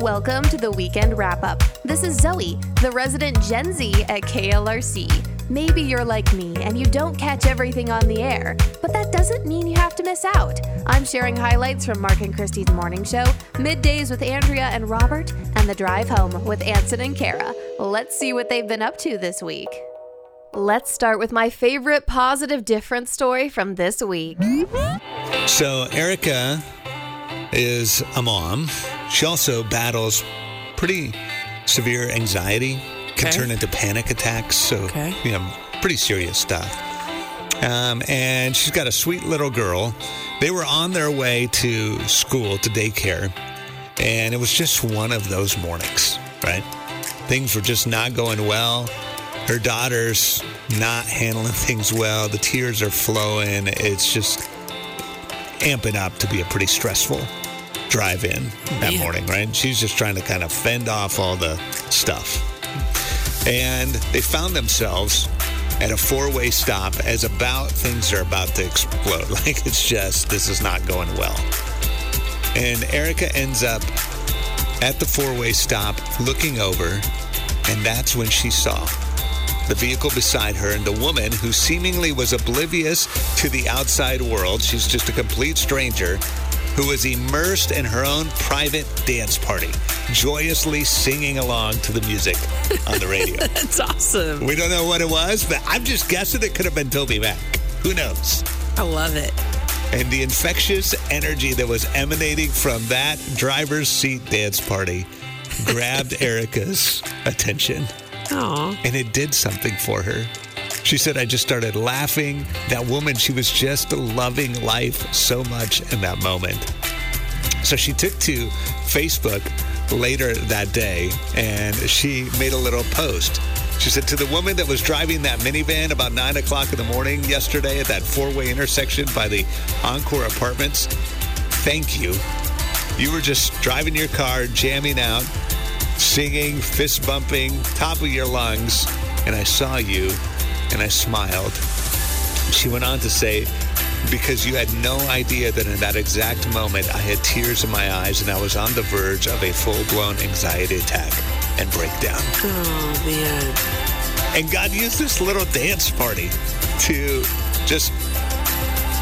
Welcome to the weekend wrap up. This is Zoe, the resident Gen Z at KLRC. Maybe you're like me and you don't catch everything on the air, but that doesn't mean you have to miss out. I'm sharing highlights from Mark and Christy's morning show, middays with Andrea and Robert, and the drive home with Ansen and Kara. Let's see what they've been up to this week. Let's start with my favorite positive difference story from this week. So, Erica is a mom. She also battles pretty severe anxiety, can Okay. turn into panic attacks. So, Okay. you know, pretty serious stuff. Um, and she's got a sweet little girl. They were on their way to school, to daycare, and it was just one of those mornings, right? Things were just not going well. Her daughter's not handling things well. The tears are flowing. It's just amping up to be a pretty stressful drive in that Man. morning, right? She's just trying to kind of fend off all the stuff. And they found themselves at a four way stop as about things are about to explode. Like it's just, this is not going well. And Erica ends up at the four way stop looking over, and that's when she saw the vehicle beside her and the woman who seemingly was oblivious to the outside world. She's just a complete stranger who was immersed in her own private dance party, joyously singing along to the music on the radio. That's awesome. we don't know what it was, but I'm just guessing it could have been Toby Mac. Who knows? I love it. And the infectious energy that was emanating from that driver's seat dance party grabbed Erica's attention Aw. and it did something for her. She said, I just started laughing. That woman, she was just loving life so much in that moment. So she took to Facebook later that day and she made a little post. She said, To the woman that was driving that minivan about nine o'clock in the morning yesterday at that four way intersection by the Encore Apartments, thank you. You were just driving your car, jamming out, singing, fist bumping, top of your lungs, and I saw you and I smiled. She went on to say, because you had no idea that in that exact moment I had tears in my eyes and I was on the verge of a full blown anxiety attack and breakdown. Oh, man. And God used this little dance party to just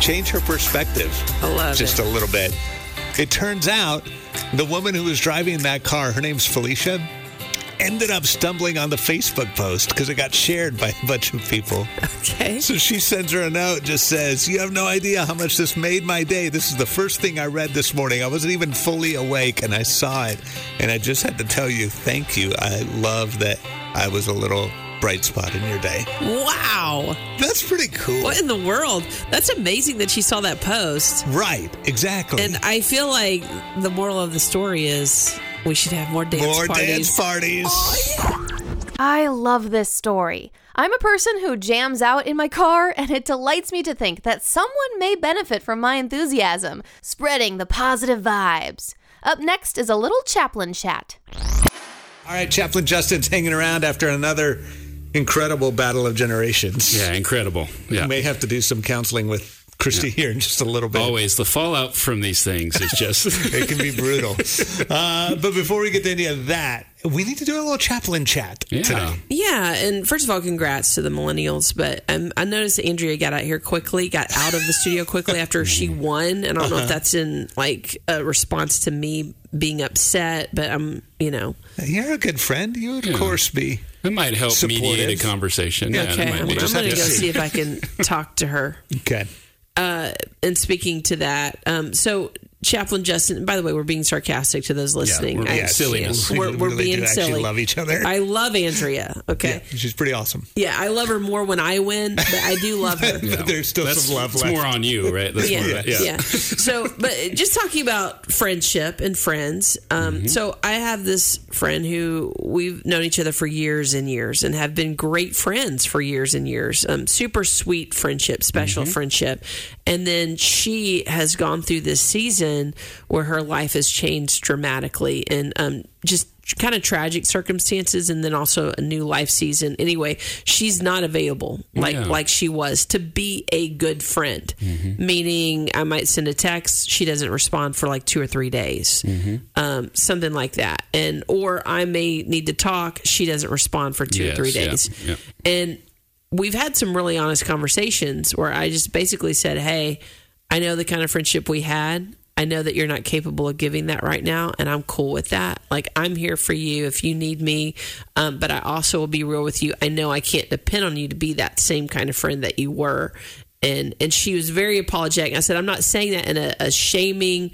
change her perspective just it. a little bit. It turns out the woman who was driving that car, her name's Felicia, ended up stumbling on the Facebook post because it got shared by a bunch of people. Okay. So she sends her a note, just says, You have no idea how much this made my day. This is the first thing I read this morning. I wasn't even fully awake and I saw it. And I just had to tell you, thank you. I love that I was a little bright spot in your day. Wow. That's pretty cool. What in the world? That's amazing that she saw that post. Right, exactly. And I feel like the moral of the story is we should have more dance More parties. dance parties. Oh, I love this story. I'm a person who jams out in my car, and it delights me to think that someone may benefit from my enthusiasm, spreading the positive vibes. Up next is a little chaplain chat. All right, Chaplain Justin's hanging around after another incredible battle of generations. Yeah, incredible. Yeah. May have to do some counseling with Christy here in just a little bit. Always the fallout from these things is just It can be brutal. uh, but before we get to any of that, we need to do a little chaplain chat yeah. today. Yeah, and first of all, congrats to the millennials. But um, I noticed Andrea got out here quickly, got out of the studio quickly after she won. And I don't know if that's in like a response to me being upset, but I'm, you know, You're a good friend. You would, of Yeah. course, be. It might help Supportive. mediate a conversation. Yeah, okay. that might I'm, be. I'm just going to to go see. see if I can talk to her. Okay. Uh, and speaking to that, um, so Chaplain Justin. By the way, we're being sarcastic to those listening. we're being I- silliness. We We're, we're really being do actually silly. love each other. I love Andrea. Okay. Yeah, she's pretty awesome. Yeah, I love her more when I win, but I do love her. But there's still That's, some love it's left. more on you, right? That's yeah, more, yeah, yeah. So, but just talking about friendship and friends. Um, Mm-hmm. So, I have this friend who we've known each other for years and years, and have been great friends for years and years. Um, super sweet friendship, special Mm-hmm. friendship, And then she has gone through this season where her life has changed dramatically and um, just kind of tragic circumstances and then also a new life season. Anyway she's not available like Yeah. like she was to be a good friend. Meaning i might send a text. She doesn't respond for like two or three days. Um, something like that. And or i may need to talk. She doesn't respond for two Yes, or three yeah, days. yeah. and we've had some really honest conversations where I just basically said, Hey, I know the kind of friendship we had. I know that you're not capable of giving that right now, and I'm cool with that. Like, I'm here for you if you need me. Um, but I also will be real with you. I know I can't depend on you to be that same kind of friend that you were. And and she was very apologetic. I said, I'm not saying that in a, a shaming,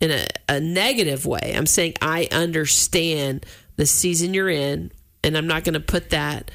in a, a negative way. I'm saying I understand the season you're in, and I'm not going to put that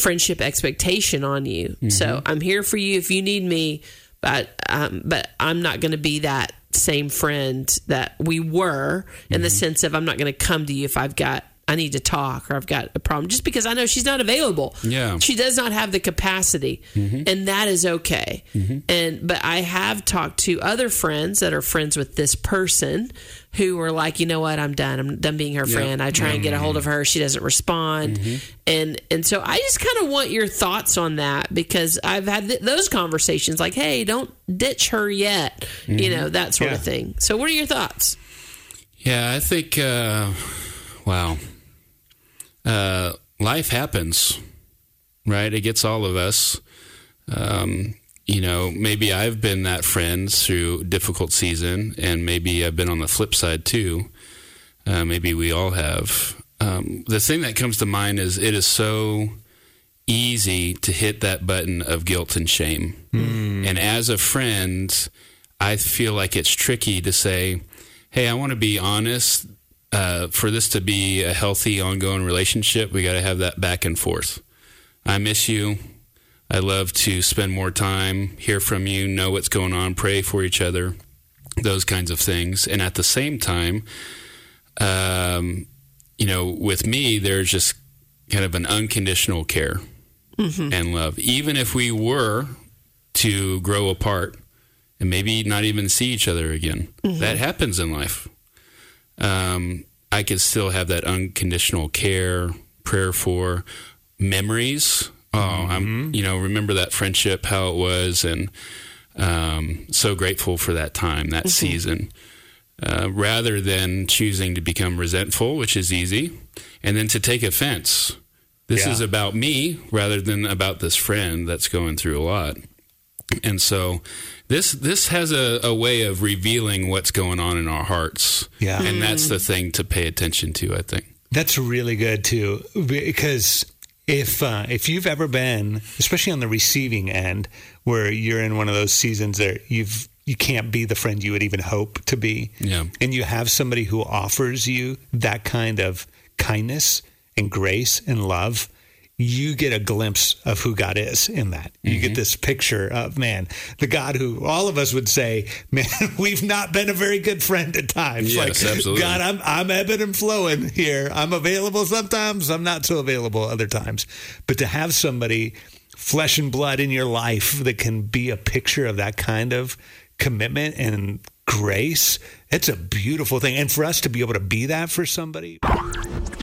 friendship expectation on you. So I'm here for you if you need me, but um, but I'm not going to be that same friend that we were in the sense of I'm not going to come to you if I've got I need to talk or I've got a problem just because I know she's not available. Yeah. She does not have the capacity mm-hmm. and that is okay. Mm-hmm. And but I have talked to other friends that are friends with this person who were like, "You know what? I'm done. I'm done being her friend. I try and get a hold of mm-hmm. her, she doesn't respond." And and so I just kind of want your thoughts on that because I've had th- those conversations like, "Hey, don't ditch her yet." You know, that sort of thing. So what are your thoughts? Yeah, I think, uh, wow. Uh, life happens, right? It gets all of us. Um, you know, maybe I've been that friend through difficult season, and maybe I've been on the flip side too. Uh, maybe we all have. Um, the thing that comes to mind is it is so easy to hit that button of guilt and shame. And as a friend, I feel like it's tricky to say, hey, I want to be honest. Uh, for this to be a healthy, ongoing relationship, we got to have that back and forth. I miss you. I love to spend more time, hear from you, know what's going on, pray for each other, those kinds of things. And at the same time, um, you know, with me, there's just kind of an unconditional care and love. Even if we were to grow apart and maybe not even see each other again, that happens in life. Um, I could still have that unconditional care, prayer for memories. Oh, I'm, you know, remember that friendship, how it was, and um, so grateful for that time, that season uh, rather than choosing to become resentful, which is easy, and then to take offense. This Yeah. is about me rather than about this friend that's going through a lot. And so this this has a, a way of revealing what's going on in our hearts. Yeah. And that's the thing to pay attention to, I think. That's really good too, because if uh, if you've ever been, especially on the receiving end, where you're in one of those seasons that you've you can't be the friend you would even hope to be, Yeah. and you have somebody who offers you that kind of kindness and grace and love. You get a glimpse of who God is in that. You Mm-hmm. get this picture of man, the God who all of us would say, "Man, we've not been a very good friend at times." Yes, absolutely. God, I'm I'm ebbing and flowing here. I'm available sometimes. I'm not so available other times. But to have somebody flesh and blood in your life that can be a picture of that kind of commitment and grace, it's a beautiful thing. And for us to be able to be that for somebody.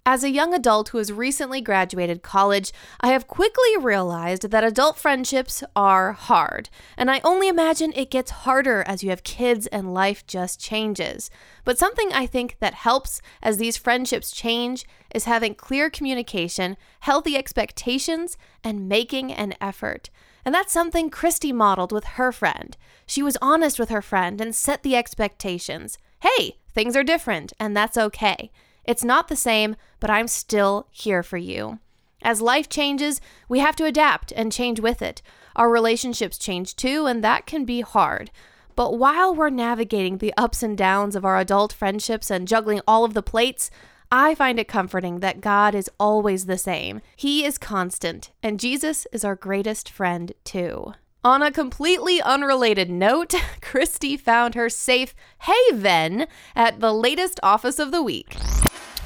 As a young adult who has recently graduated college, I have quickly realized that adult friendships are hard. And I only imagine it gets harder as you have kids and life just changes. But something I think that helps as these friendships change is having clear communication, healthy expectations, and making an effort. And that's something Christy modeled with her friend. She was honest with her friend and set the expectations. Hey, things are different, and that's okay. It's not the same, but I'm still here for you. As life changes, we have to adapt and change with it. Our relationships change too, and that can be hard. But while we're navigating the ups and downs of our adult friendships and juggling all of the plates, I find it comforting that God is always the same. He is constant, and Jesus is our greatest friend too. On a completely unrelated note, Christy found her safe haven at the latest office of the week.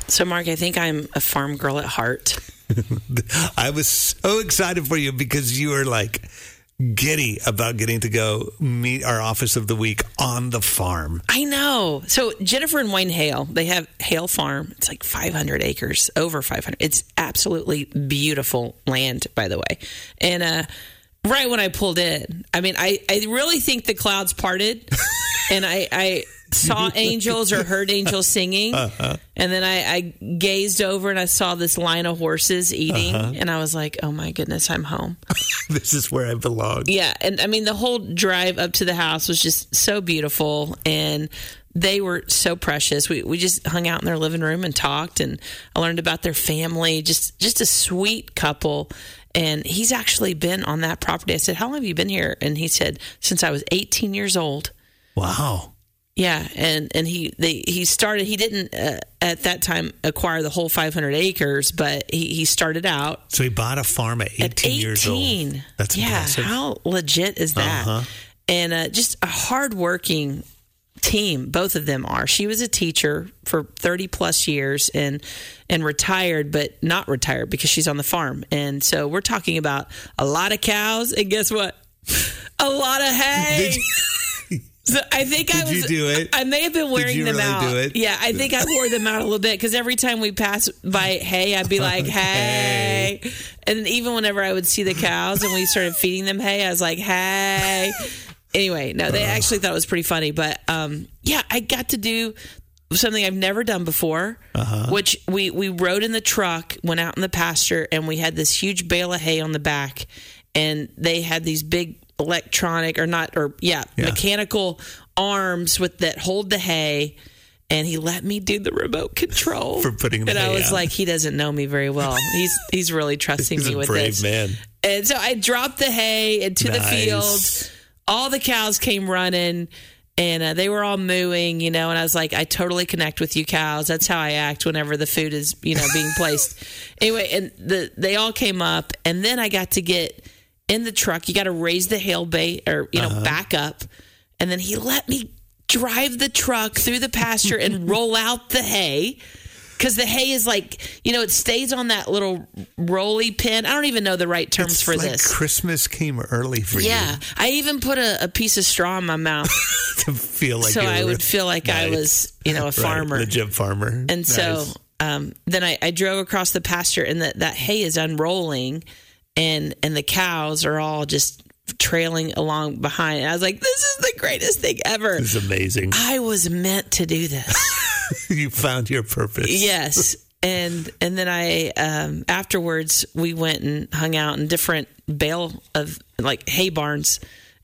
So, Mark, I think I'm a farm girl at heart. I was so excited for you because you were like giddy about getting to go meet our office of the week on the farm. I know. So Jennifer and Wayne Hale, they have Hale Farm. It's like 500 acres, over 500. It's absolutely beautiful land, by the way. And uh, right when I pulled in, I mean, I, I really think the clouds parted, and I, I saw angels or heard angels singing, Uh-huh. and then I, I gazed over and I saw this line of horses eating, Uh-huh. and I was like, oh my goodness, I'm home. This is where I belong. Yeah, and I mean the whole drive up to the house was just so beautiful and they were so precious. We we just hung out in their living room and talked and I learned about their family. Just just a sweet couple. And he's actually been on that property. I said, "How long have you been here?" And he said, "Since I was 18 years old." Wow. Yeah, and and he they he started. He didn't uh, at that time acquire the whole 500 acres, but he he started out So he bought a farm at 18, at 18. years old. That's yeah. impressive. How legit is that? Uh-huh. And uh, just a hardworking team. Both of them are. She was a teacher for 30 plus years and and retired, but not retired because she's on the farm. And so we're talking about a lot of cows. And guess what? A lot of hay. So I think I Did was. you do it? I may have been wearing them really out. Yeah, I think I wore them out a little bit because every time we pass by hay, I'd be like, "Hey," and even whenever I would see the cows and we started feeding them hay, I was like, "Hey." Anyway, no, they actually thought it was pretty funny, but um, yeah, I got to do something I've never done before, which we we rode in the truck, went out in the pasture, and we had this huge bale of hay on the back, and they had these big electronic or not or yeah, Yeah. mechanical arms with that hold the hay. And he let me do the remote control For putting the And I was like, he doesn't know me very well. He's he's really trusting He's me a with brave this. man. And so I dropped the hay into the field. All the cows came running and uh, they were all mooing, you know, and I was like, I totally connect with you cows. That's how I act whenever the food is, you know, being placed. anyway, and the they all came up and then I got to get in the truck. You got to raise the hail bait or, you know, Uh-huh. back up. And then he let me drive the truck through the pasture and roll out the hay because the hay is like you know it stays on that little rolly pin. I don't even know the right terms It's for like this. Christmas came early for you. Yeah, I even put a, a piece of straw in my mouth to feel like so I would feel like I was, you know, a Right, farmer. legit farmer. And so um, then I, I drove across the pasture, and that that hay is unrolling, and and the cows are all just trailing along behind. And I was like, "This is the greatest thing ever." it's amazing. I was meant to do this. you found your purpose. yes. And and then I um, afterwards we went and hung out in different bale of like hay barns,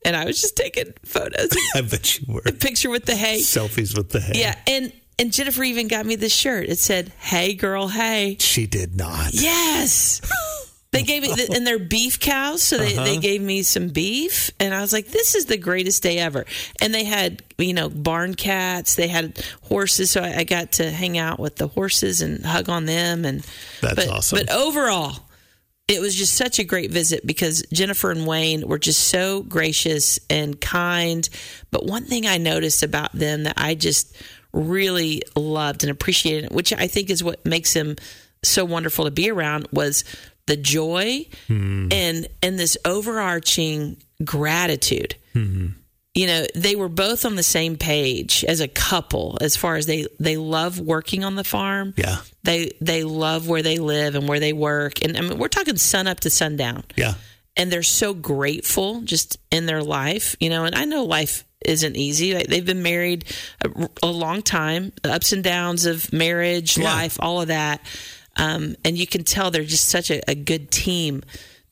and I was just taking photos, I bet you were. picture with the hay. Selfies with the hay. Yeah, and and Jennifer even got me this shirt. It said, "Hey, girl, hey." She did not. Yes. They gave me, and they're beef cows, so they, they uh-huh. gave me some beef, and I was like, "This is the greatest day ever." And they had, you know, barn cats. They had horses, so I, I got to hang out with the horses and hug on them. And That's but, awesome. But overall, it was just such a great visit because Jennifer and Wayne were just so gracious and kind. But one thing I noticed about them that I just really loved and appreciated, which I think is what makes them so wonderful to be around, was the joy and and this overarching gratitude. You know, they were both on the same page as a couple as far as they they love working on the farm Yeah. they they love where they live and where they work and i mean we're talking sun up to sundown Yeah. and they're so grateful just in their life you know and i know life isn't easy like they've been married a, a long time the ups and downs of marriage Yeah. life all of that um, and you can tell they're just such a, a good team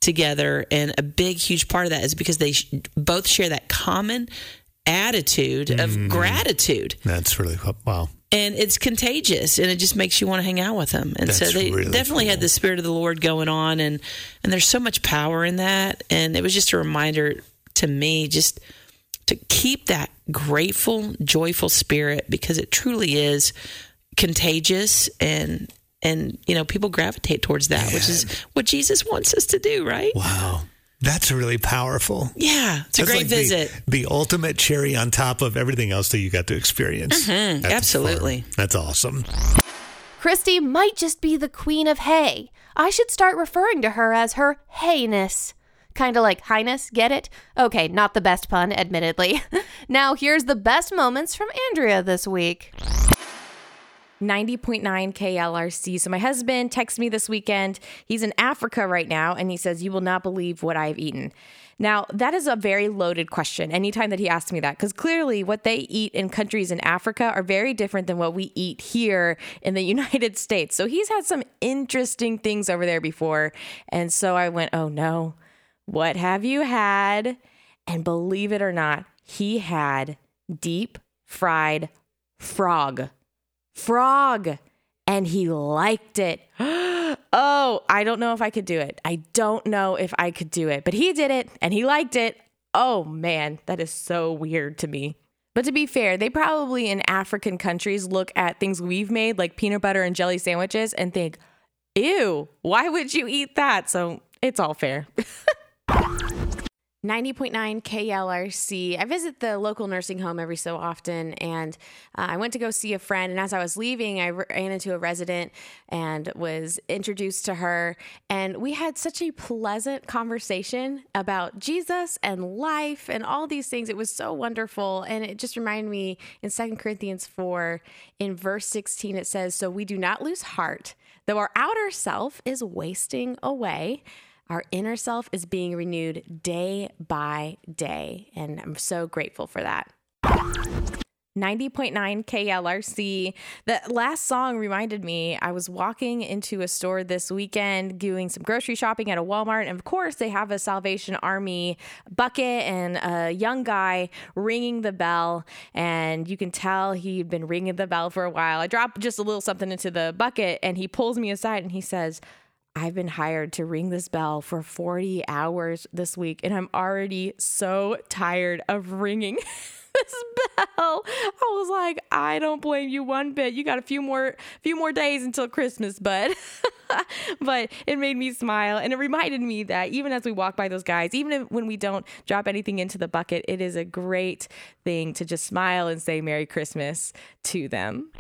together. And a big huge part of that is because they sh- both share that common attitude of gratitude. That's really cool. wow. and it's contagious and it just makes you want to hang out with them. And so they really definitely had the spirit of the lord going on and and there's so much power in that. And it was just a reminder to me just to keep that grateful joyful spirit because it truly is contagious and and you know people gravitate towards that which is what jesus wants us to do right Wow. That's really powerful. yeah it's a great like visit The, ultimate cherry on top of everything else that you got to experience. Mm-hmm, at the farm. absolutely. That's awesome. Christy might just be the queen of hay. I should start referring to her as her hayness. Kind of like Highness, get it? Okay, not the best pun, admittedly. now, here's the best moments from Andrea this week. 90.9 KLRC. So my husband texted me this weekend. He's in Africa right now and he says, "You will not believe what I've eaten." Now, that is a very loaded question anytime that he asks me that, because clearly what they eat in countries in Africa are very different than what we eat here in the United States. So he's had some interesting things over there before. And so I went, oh no, what have you had? And believe it or not, he had deep fried frog. Frog. And he liked it. oh, I don't know if I could do it. I don't know if I could do it, but he did it and he liked it. Oh man, that is so weird to me. But to be fair, they probably in African countries look at things we've made, like peanut butter and jelly sandwiches, and think, ew, why would you eat that? So it's all fair. 90.9 KLRC. I visit the local nursing home every so often, and uh, I went to go see a friend. And as I was leaving, I ran into a resident and was introduced to her. And we had such a pleasant conversation about Jesus and life and all these things. It was so wonderful. And it just reminded me in Second Corinthians 4, in verse 16, it says, So we do not lose heart, though our outer self is wasting away our inner self is being renewed day by day. And I'm so grateful for that. 90.9 KLRC. The last song reminded me I was walking into a store this weekend doing some grocery shopping at a Walmart. And of course, they have a Salvation Army bucket and a young guy ringing the bell. And you can tell he'd been ringing the bell for a while. I drop just a little something into the bucket and he pulls me aside and he says, I've been hired to ring this bell for 40 hours this week, and I'm already so tired of ringing this bell. I was like, I don't blame you one bit. You got a few more few more days until Christmas, bud. but it made me smile and it reminded me that even as we walk by those guys, even when we don't drop anything into the bucket, it is a great thing to just smile and say Merry Christmas to them.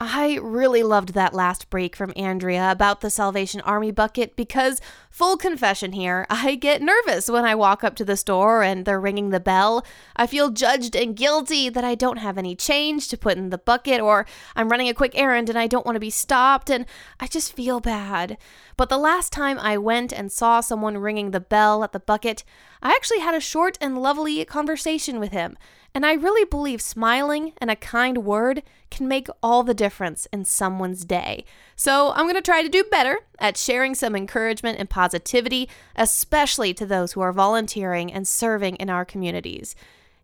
I really loved that last break from Andrea about the Salvation Army bucket because, full confession here, I get nervous when I walk up to the store and they're ringing the bell. I feel judged and guilty that I don't have any change to put in the bucket, or I'm running a quick errand and I don't want to be stopped, and I just feel bad. But the last time I went and saw someone ringing the bell at the bucket, I actually had a short and lovely conversation with him. And I really believe smiling and a kind word can make all the difference in someone's day. So I'm going to try to do better at sharing some encouragement and positivity, especially to those who are volunteering and serving in our communities,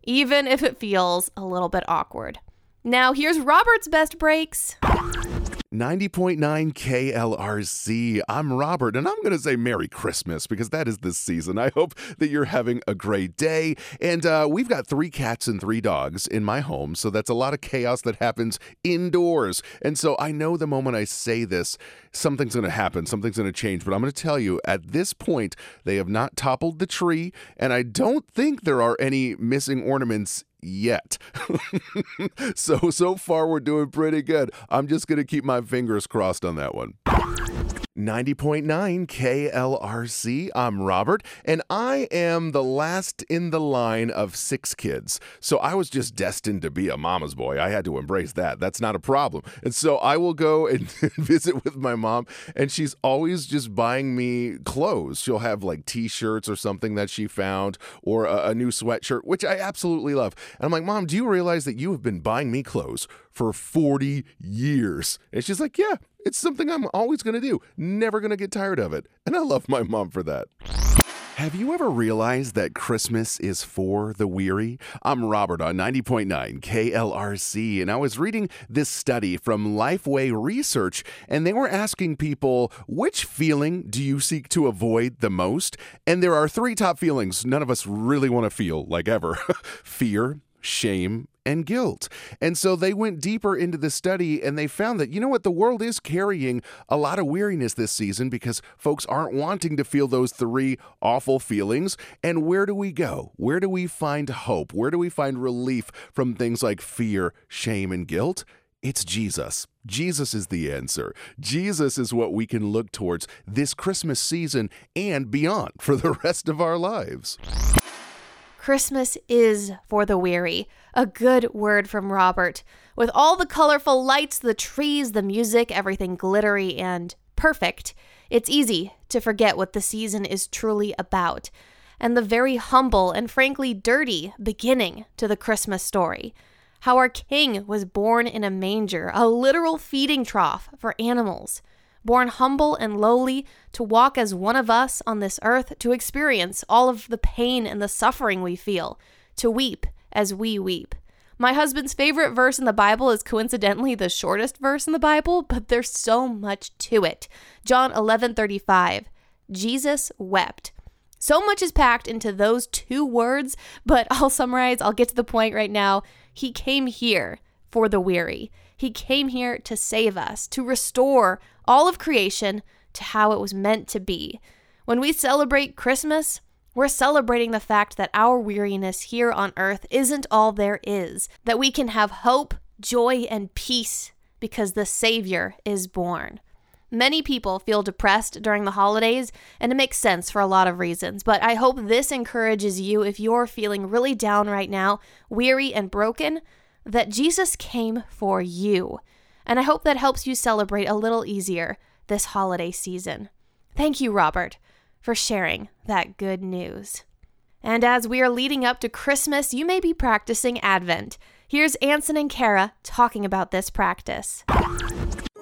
even if it feels a little bit awkward. Now, here's Robert's best breaks. 90.9 KLRC. I'm Robert, and I'm going to say Merry Christmas because that is this season. I hope that you're having a great day. And uh, we've got three cats and three dogs in my home, so that's a lot of chaos that happens indoors. And so I know the moment I say this, something's going to happen, something's going to change. But I'm going to tell you, at this point, they have not toppled the tree, and I don't think there are any missing ornaments yet. so, so far, we're doing pretty good. I'm just going to keep my fingers crossed on that one. 90.9 KLRC. I'm Robert, and I am the last in the line of six kids. So I was just destined to be a mama's boy. I had to embrace that. That's not a problem. And so I will go and visit with my mom, and she's always just buying me clothes. She'll have like t shirts or something that she found, or a, a new sweatshirt, which I absolutely love. And I'm like, Mom, do you realize that you have been buying me clothes for 40 years? And she's like, Yeah, it's something I'm always going to do, never going to get tired of it. And I love my mom for that. Have you ever realized that Christmas is for the weary? I'm Robert on 90.9 KLRC, and I was reading this study from Lifeway Research, and they were asking people, which feeling do you seek to avoid the most? And there are three top feelings none of us really want to feel, like ever fear, shame, and guilt. And so they went deeper into the study and they found that, you know what, the world is carrying a lot of weariness this season because folks aren't wanting to feel those three awful feelings. And where do we go? Where do we find hope? Where do we find relief from things like fear, shame, and guilt? It's Jesus. Jesus is the answer. Jesus is what we can look towards this Christmas season and beyond for the rest of our lives. Christmas is for the weary. A good word from Robert. With all the colorful lights, the trees, the music, everything glittery and perfect, it's easy to forget what the season is truly about, and the very humble and frankly dirty beginning to the Christmas story. How our King was born in a manger, a literal feeding trough for animals born humble and lowly, to walk as one of us on this earth, to experience all of the pain and the suffering we feel, to weep as we weep. My husband's favorite verse in the Bible is coincidentally the shortest verse in the Bible, but there's so much to it. John 11:35. Jesus wept. So much is packed into those two words, but I'll summarize, I'll get to the point right now. He came here for the weary. He came here to save us, to restore all of creation to how it was meant to be. When we celebrate Christmas, we're celebrating the fact that our weariness here on earth isn't all there is, that we can have hope, joy, and peace because the Savior is born. Many people feel depressed during the holidays, and it makes sense for a lot of reasons. But I hope this encourages you if you're feeling really down right now, weary and broken, that Jesus came for you. And I hope that helps you celebrate a little easier this holiday season. Thank you, Robert, for sharing that good news. And as we are leading up to Christmas, you may be practicing Advent. Here's Ansen and Kara talking about this practice.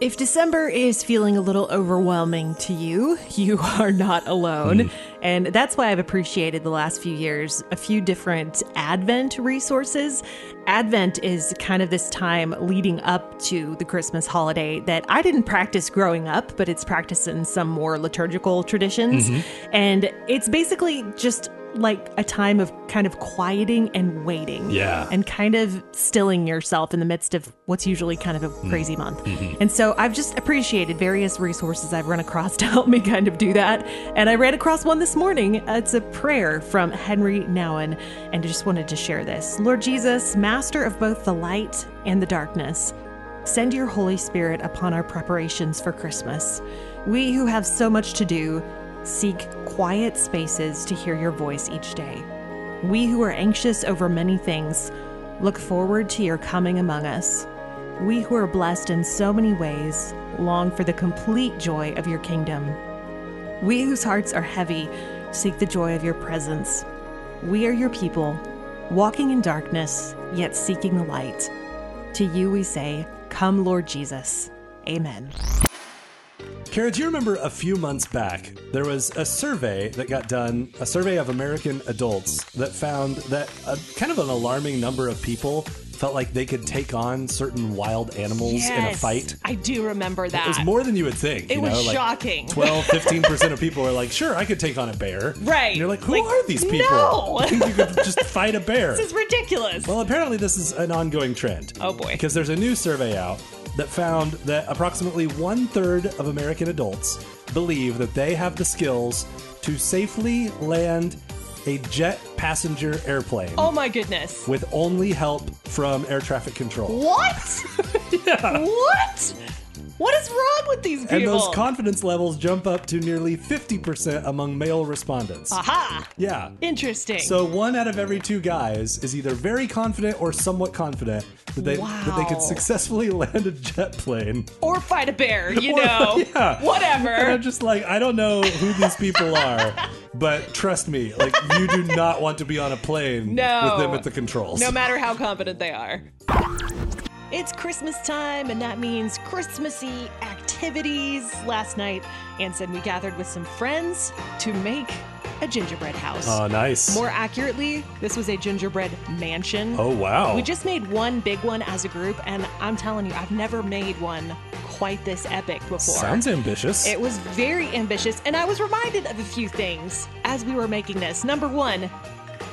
If December is feeling a little overwhelming to you, you are not alone. Hmm. And that's why I've appreciated the last few years a few different Advent resources. Advent is kind of this time leading up to the Christmas holiday that I didn't practice growing up, but it's practiced in some more liturgical traditions. Mm-hmm. And it's basically just like a time of kind of quieting and waiting. Yeah. And kind of stilling yourself in the midst of what's usually kind of a mm-hmm. crazy month. Mm-hmm. And so I've just appreciated various resources I've run across to help me kind of do that. And I ran across one this morning. It's a prayer from Henri Nouwen. And I just wanted to share this Lord Jesus, master of both the light and the darkness, send your Holy Spirit upon our preparations for Christmas. We who have so much to do seek quiet spaces to hear your voice each day. We who are anxious over many things look forward to your coming among us. We who are blessed in so many ways long for the complete joy of your kingdom. We whose hearts are heavy seek the joy of your presence. We are your people, walking in darkness, yet seeking the light. To you we say, Come, Lord Jesus. Amen. Kara, do you remember a few months back there was a survey that got done, a survey of American adults that found that a, kind of an alarming number of people felt like they could take on certain wild animals in a fight. I do remember that. It was more than you would think. It you was know, like shocking. 12, 15% of people are like, sure, I could take on a bear. Right. And you're like, who Like, are these people? no. You think you could just fight a bear? This is ridiculous. Well, apparently, this is an ongoing trend. Oh, boy. Because there's a new survey out that found that approximately one third of American adults believe that they have the skills to safely land a jet passenger airplane oh my goodness. with only help from air traffic control. What? What? What is wrong with these people? And those confidence levels jump up to nearly 50% among male respondents. Aha! Yeah. Interesting. So one out of every two guys is either very confident or somewhat confident that they that they could successfully land a jet plane. or fight a bear, you Or- know. yeah. Whatever. And. I'm just like, I don't know who these people are, but trust me, like you do not want to be on a plane No. with them at the controls. No matter how confident they are. It's Christmas time, and that means Christmassy activities. Last night, Ansen, we gathered with some friends to make a gingerbread house. Oh, nice. More accurately, this was a gingerbread mansion. Oh, wow. We just made one big one as a group, and I'm telling you, I've never made one quite this epic before. Sounds ambitious. It was very ambitious, and I was reminded of a few things as we were making this. Number one,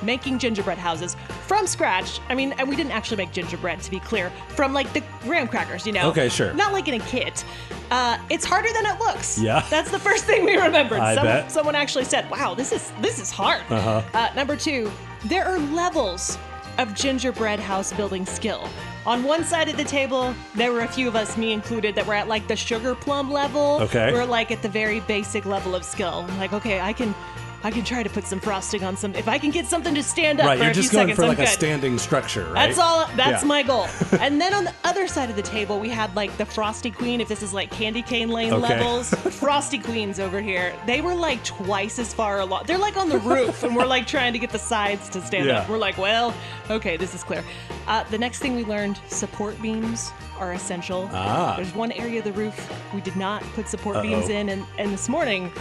making gingerbread houses from scratch. I mean, and we didn't actually make gingerbread, to be clear, from like the graham crackers, you know? Okay, sure. Not like in a kit. Uh, it's harder than it looks. Yeah. That's the first thing we remembered. I someone, bet. someone actually said, "Wow, this is this is hard." Uh-huh. Uh, number two, there are levels of gingerbread house building skill. On one side of the table, there were a few of us, me included, that were at like the sugar plum level. Okay. We're like at the very basic level of skill. Like, okay, I can, I can try to put some frosting on some. If I can get something to stand up Right, for you're a few just going seconds, for I'm like a good. standing structure, right? That's all. That's Yeah. my goal. and then on the other side of the table, we had like the Frosty Queen. If this is like Candy Cane Lane Okay. levels, Frosty Queens over here. They were like twice as far along. They're like on the roof, and we're like trying to get the sides to stand Yeah. up. We're like, well, okay, this is clear. Uh, the next thing we learned: support beams are essential. Ah. There's one area of the roof we did not put support beams in, and and this morning.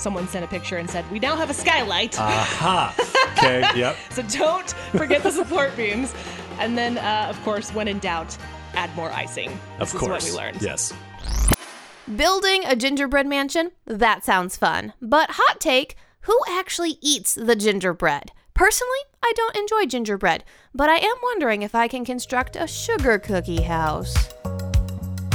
Someone sent a picture and said, We now have a skylight. Aha. Okay. Yep. So don't forget the support beams. And then, uh, of course, when in doubt, add more icing. This Of course. is what we learned. Yes. Building a gingerbread mansion? That sounds fun. But hot take who actually eats the gingerbread? Personally, I don't enjoy gingerbread, but I am wondering if I can construct a sugar cookie house.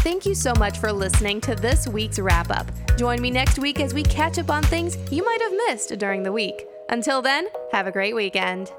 Thank you so much for listening to this week's wrap up. Join me next week as we catch up on things you might have missed during the week. Until then, have a great weekend.